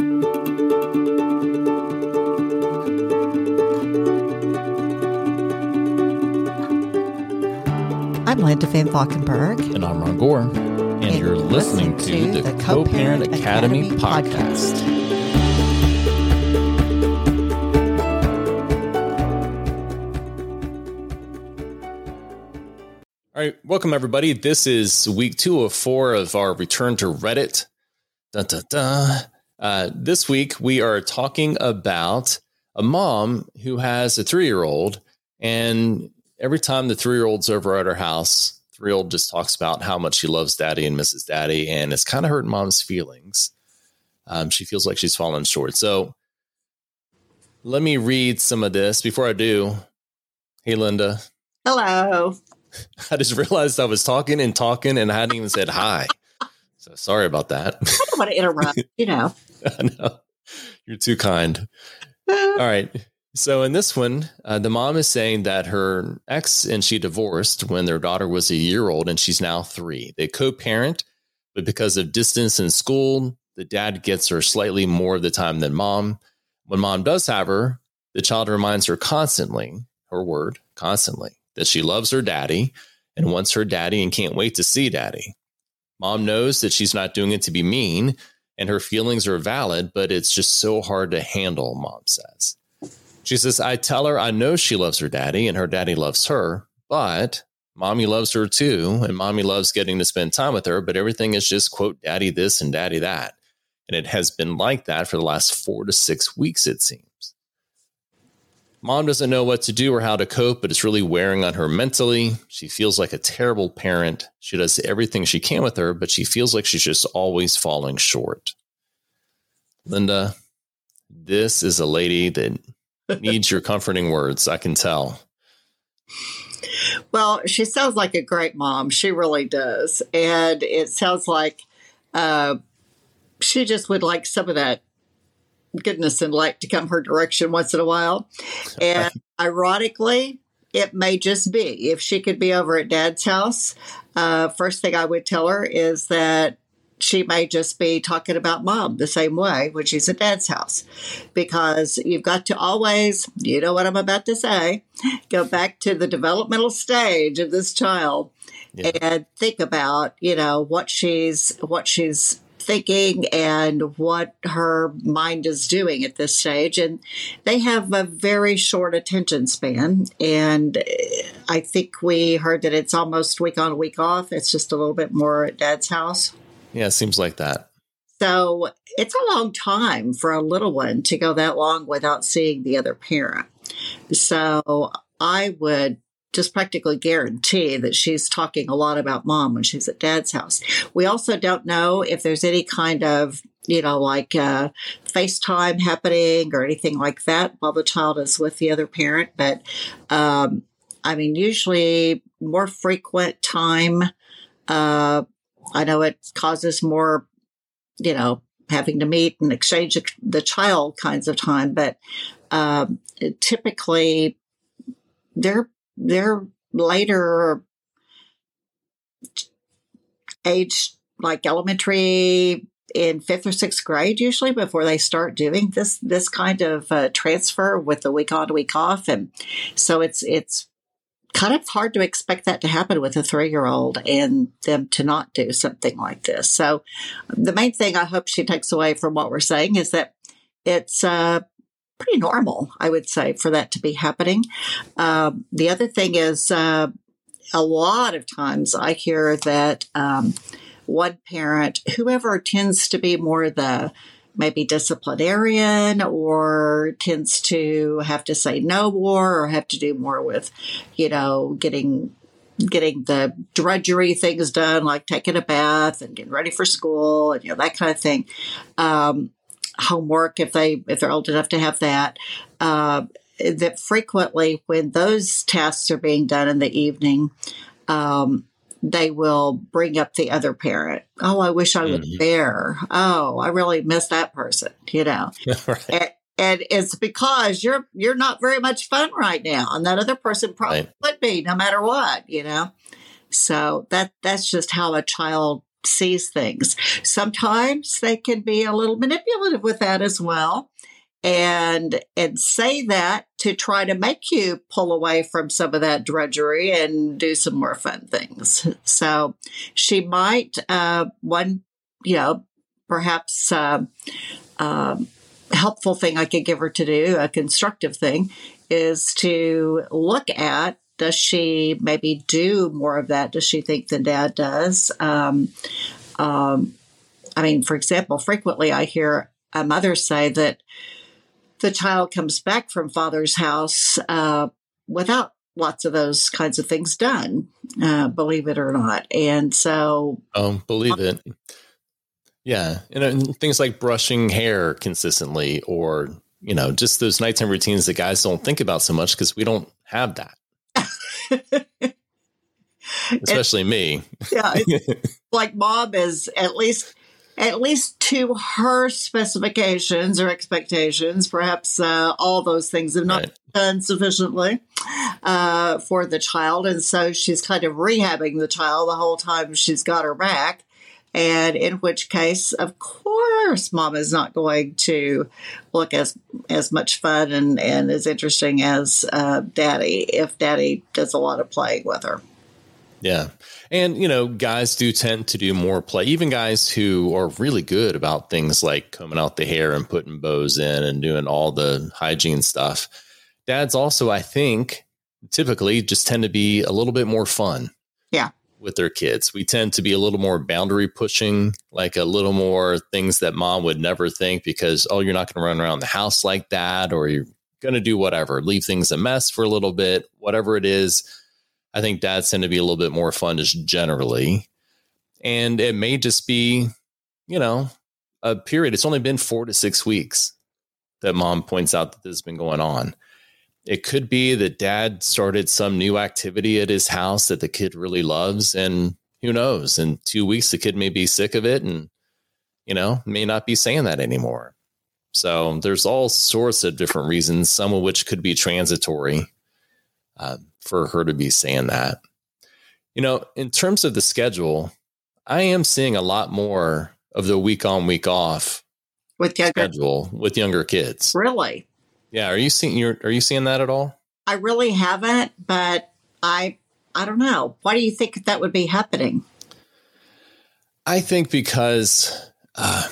I'm Linda Van Valkenburg. And I'm Ron Gore. And, and you're listening, listening to, to, the Co Parent Academy, Academy, podcast. podcast. All right, welcome everybody. This is week two of four of our return to Reddit. Dun, dun, dun. Uh, this week we are talking about a mom who has a three year old, and every time the three year old's over at her house, three year old just talks about how much she loves daddy and misses daddy, and it's kind of hurting mom's feelings. Um, she feels like she's fallen short. So let me read some of this before I do. Hey, Linda. Hello. I just realized I was talking and talking and I hadn't even said hi. So sorry about that. I don't want to interrupt, you know. I know. You're too kind. All right. So in this one, uh, the mom is saying that her ex and she divorced when their daughter was a year old and she's now three. They co parent, but because of distance in school, the dad gets her slightly more of the time than mom. When mom does have her, the child reminds her constantly, her word, constantly, that she loves her daddy and wants her daddy and can't wait to see daddy. Mom knows that she's not doing it to be mean and her feelings are valid, but it's just so hard to handle, mom says. She says, I tell her I know she loves her daddy and her daddy loves her, but mommy loves her too. And mommy loves getting to spend time with her, but everything is just, quote, daddy this and daddy that. And it has been like that for the last four to six weeks, it seems. Mom doesn't know what to do or how to cope, but it's really wearing on her mentally. She feels like a terrible parent. She does everything she can with her, but she feels like she's just always falling short. Linda, this is a lady that needs your comforting words. I can tell. Well, she sounds like a great mom. She really does. And it sounds like uh, she just would like some of that goodness and light to come her direction once in a while. And ironically, it may just be if she could be over at dad's house. Uh, first thing I would tell her is that she may just be talking about mom the same way when she's at dad's house because you've got to always you know what i'm about to say go back to the developmental stage of this child yeah. and think about you know what she's what she's thinking and what her mind is doing at this stage. And they have a very short attention span. And eh, I think we heard that it's almost week on, week off. It's just a little bit more at dad's house. Yeah, it seems like that. So it's a long time for a little one to go that long without seeing the other parent. So I would just practically guarantee that she's talking a lot about mom when she's at dad's house. We also don't know if there's any kind of, you know, like uh, FaceTime happening or anything like that while the child is with the other parent. But um, I mean, usually more frequent time. Uh, I know it causes more, you know, having to meet and exchange the child kinds of time, but um, typically they're they're later age like elementary in fifth or sixth grade usually before they start doing this this kind of uh, transfer with the week on week off. And so it's it's kind of hard to expect that to happen with a three year old and them to not do something like this. So the main thing i hope she takes away from what we're saying is that it's uh, pretty normal, I would say, for that to be happening. Uh, the other thing is, uh, a lot of times I hear that um, one parent, whoever tends to be more the maybe disciplinarian or tends to have to say no more or have to do more with, you know, getting getting the drudgery things done, like taking a bath and getting ready for school and you know that kind of thing. Um, homework if they if they're old enough to have that. Uh, that frequently, when those tasks are being done in the evening, um, they will bring up the other parent. Oh, I wish I was mm-hmm. there. Oh, I really miss that person. You know, right. and, and, it's because you're you're not very much fun right now, and that other person probably right. would be no matter what. You know, so that that's just how a child sees things. Sometimes they can be a little manipulative with that as well and and say that to try to make you pull away from some of that drudgery and do some more fun things. So she might uh, one you know perhaps uh, um, helpful thing I could give her to do a constructive thing is to look at does she maybe do more of that? Does she think than dad does? Um, um, I mean, for example, frequently I hear a mother say that the child comes back from father's house uh, without lots of those kinds of things done, uh, believe it or not. And so, um, believe it. Yeah, and things like brushing hair consistently, or you know, just those nighttime routines that guys don't think about so much because we don't have that. Especially and, me. yeah, like Bob is at least at least to her specifications or expectations. Perhaps uh, all those things have not right. done sufficiently uh, for the child. And so she's kind of rehabbing the child the whole time she's got her back. And in which case, of course, mom is not going to look as as much fun and, and as interesting as uh, daddy if daddy does a lot of playing with her. Yeah. And, you know, guys do tend to do more play, even guys who are really good about things like combing out the hair and putting bows in and doing all the hygiene stuff. Dads also, I think, typically just tend to be a little bit more fun. Yeah. With their kids. We tend to be a little more boundary pushing, like a little more things that mom would never think because, oh, you're not going to run around the house like that, or you're going to do whatever, leave things a mess for a little bit, whatever it is I think dads tend to be a little bit more fun just generally. And it may just be, you know, a period. It's only been four to six weeks that mom points out that this has been going on. It could be that dad started some new activity at his house that the kid really loves. And who knows? In two weeks, the kid may be sick of it and, you know, may not be saying that anymore. So there's all sorts of different reasons, some of which could be transitory. Uh, for her to be saying that. You know, in terms of the schedule, I am seeing a lot more of the week on, week off with younger, schedule with younger kids. Really? Yeah. Are you seeing you are you seeing that at all? I really haven't, but I I don't know. Why do you think that would be happening? I think because uh,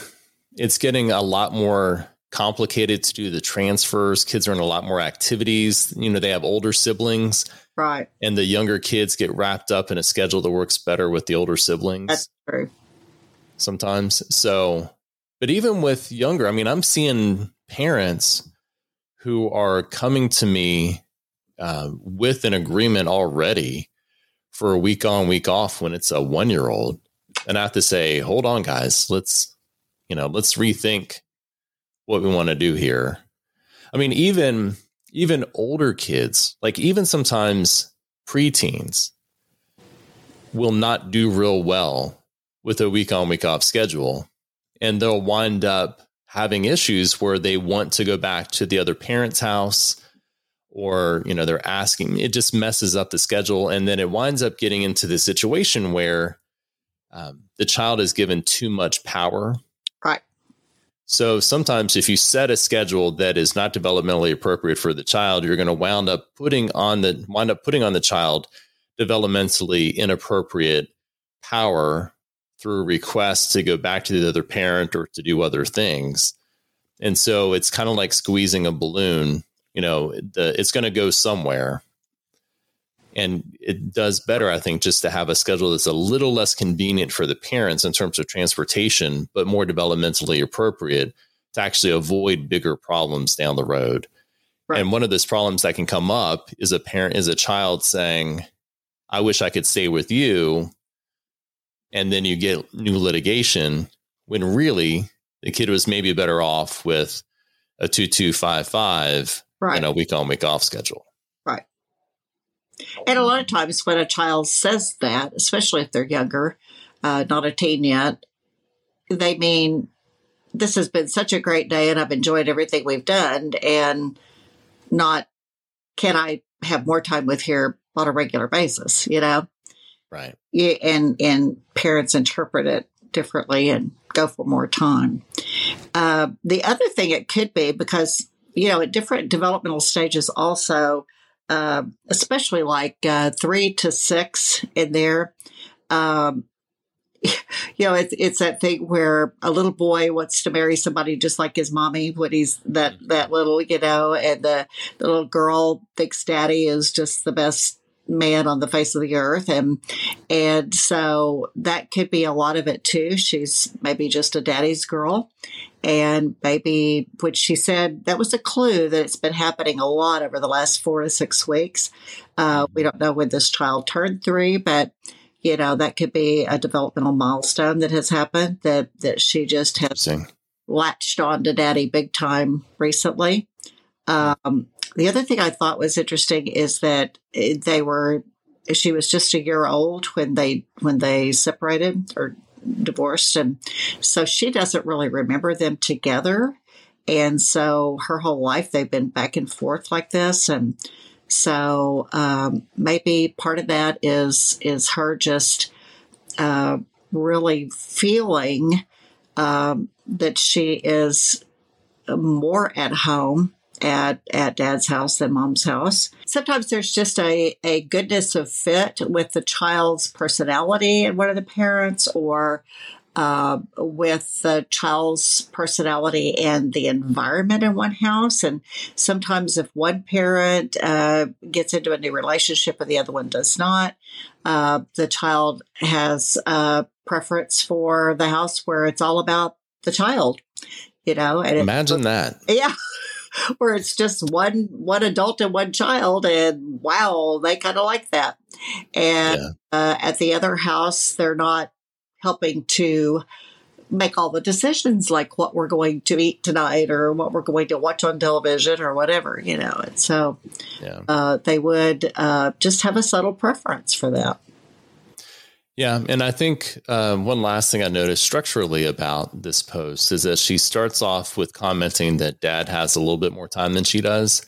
it's getting a lot more complicated to do the transfers. Kids are in a lot more activities. You know, they have older siblings. Right. And the younger kids get wrapped up in a schedule that works better with the older siblings. That's true. Sometimes. So, but even with younger, I mean, I'm seeing parents who are coming to me uh, with an agreement already for a week on, week off when it's a one year old. And I have to say, hold on, guys, let's, you know, let's rethink what we want to do here. I mean, even even older kids, like even sometimes preteens, will not do real well with a week on week off schedule, and they'll wind up having issues where they want to go back to the other parent's house or you know they're asking it just messes up the schedule. And then it winds up getting into the situation where um, the child is given too much power. Right. So sometimes if you set a schedule that is not developmentally appropriate for the child, you're going to wind up putting on the wind up putting on the child developmentally inappropriate power through requests to go back to the other parent or to do other things. And so it's kind of like squeezing a balloon, you know, the, it's going to go somewhere. And it does better, I think, just to have a schedule that's a little less convenient for the parents in terms of transportation, but more developmentally appropriate to actually avoid bigger problems down the road. Right. And one of those problems that can come up is a parent is a child saying, I wish I could stay with you. And then you get new litigation when really the kid was maybe better off with a 2255 right. and a week on, week off schedule. Right. And a lot of times when a child says that, especially if they're younger, uh, not a teen yet, they mean, this has been such a great day and I've enjoyed everything we've done, and not, can I have more time with here on a regular basis, you know? Right. Yeah, and and parents interpret it differently and go for more time. Uh, the other thing it could be because you know at different developmental stages also, uh, especially like uh, three to six in there. Um, you know, it's it's that thing where a little boy wants to marry somebody just like his mommy when he's that that little, you know, and the, the little girl thinks daddy is just the best man on the face of the earth and and so that could be a lot of it too. She's maybe just a daddy's girl and maybe which she said that was a clue that it's been happening a lot over the last four to six weeks. Uh, we don't know when this child turned three but you know that could be a developmental milestone that has happened that that she just has latched on to daddy big time recently. Um, the other thing i thought was interesting is that they were she was just a year old when they when they separated or divorced and so she doesn't really remember them together. And so her whole life they've been back and forth like this and so um, maybe part of that is is her just uh, really feeling um, that she is more at home at at dad's house than mom's house. Sometimes there's just a, a goodness of fit with the child's personality and one of the parents or uh, with the child's personality and the environment in one house. And sometimes, if one parent uh, gets into a new relationship and the other one does not, uh, the child has a preference for the house where it's all about the child. You know, and imagine it, that. Yeah. where it's just one one adult and one child and wow they kind of like that and yeah. uh, at the other house they're not helping to make all the decisions like what we're going to eat tonight or what we're going to watch on television or whatever, you know. And so yeah. uh, they would uh, just have a subtle preference for that. Yeah. And I think uh, one last thing I noticed structurally about this post is that she starts off with commenting that dad has a little bit more time than she does.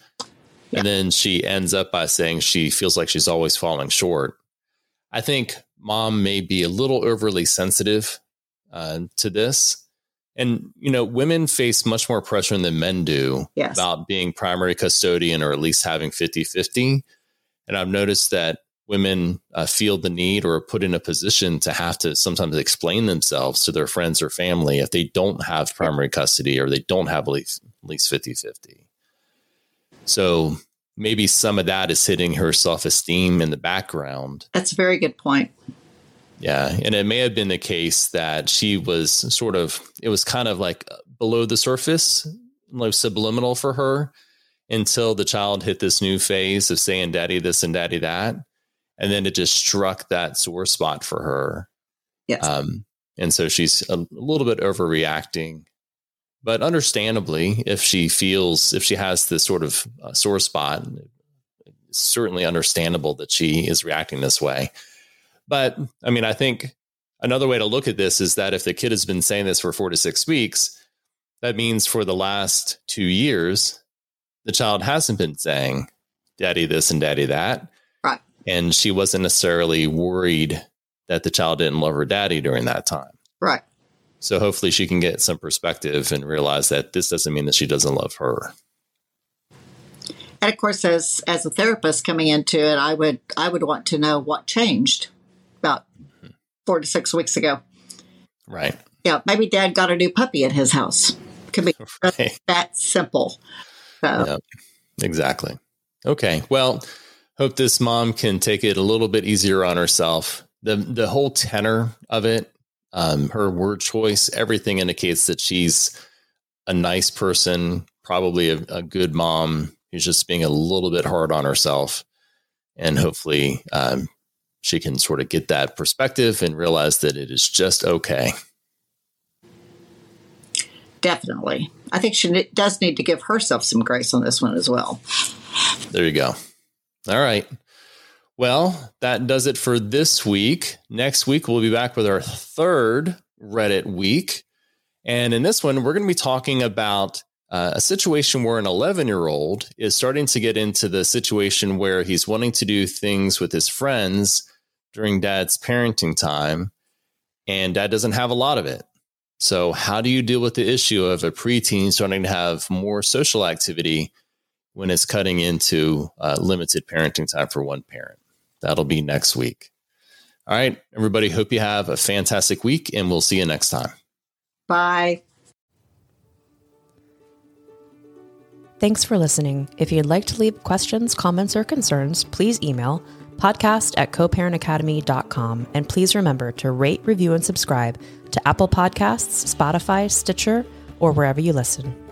Yeah. And then she ends up by saying she feels like she's always falling short. I think mom may be a little overly sensitive uh, to this. And, you know, women face much more pressure than men do yes. about being primary custodian or at least having 50 50. And I've noticed that women uh, feel the need or are put in a position to have to sometimes explain themselves to their friends or family if they don't have primary custody or they don't have at least, at least 50 50. So maybe some of that is hitting her self esteem in the background. That's a very good point. Yeah. And it may have been the case that she was sort of, it was kind of like below the surface, like subliminal for her until the child hit this new phase of saying daddy this and daddy that. And then it just struck that sore spot for her. Yes. Um, and so she's a, little bit overreacting but understandably, if she feels, if she has this sort of uh, sore spot, it's certainly understandable that she is reacting this way. But I mean, I think another way to look at this is that if the kid has been saying this for four to six weeks, that means for the last two years, the child hasn't been saying daddy this and daddy that. And she wasn't necessarily worried that the child didn't love her daddy during that time. Right. So hopefully she can get some perspective and realize that this doesn't mean that she doesn't love her. And of course, as as a therapist coming into it, I would I would want to know what changed about four to six weeks ago. Right. Yeah, maybe Dad got a new puppy at his house. Could be right. that simple. So. Yep. Exactly. Okay. Well, hope this mom can take it a little bit easier on herself. the The whole tenor of it um, her word choice, everything indicates that she's a nice person, probably a, a, good mom who's just being a little bit hard on herself. And hopefully um, she can sort of get that perspective and realize that it is just okay. Definitely. I think she does need to give herself some grace on this one as well. There you go. All right. Well, that does it for this week. Next week, we'll be back with our third Reddit week. And in this one, we're going to be talking about uh, a situation where an 11 year old is starting to get into the situation where he's wanting to do things with his friends during dad's parenting time, and dad doesn't have a lot of it. So, how do you deal with the issue of a preteen starting to have more social activity when it's cutting into uh, limited parenting time for one parent? That'll be next week. All right, everybody, hope you have a fantastic week, and we'll see you next time. Bye. Thanks for listening. If you'd like to leave questions, comments, or concerns, please email podcast at coparentacademy.com. And please remember to rate, review, and subscribe to Apple Podcasts, Spotify, Stitcher, or wherever you listen.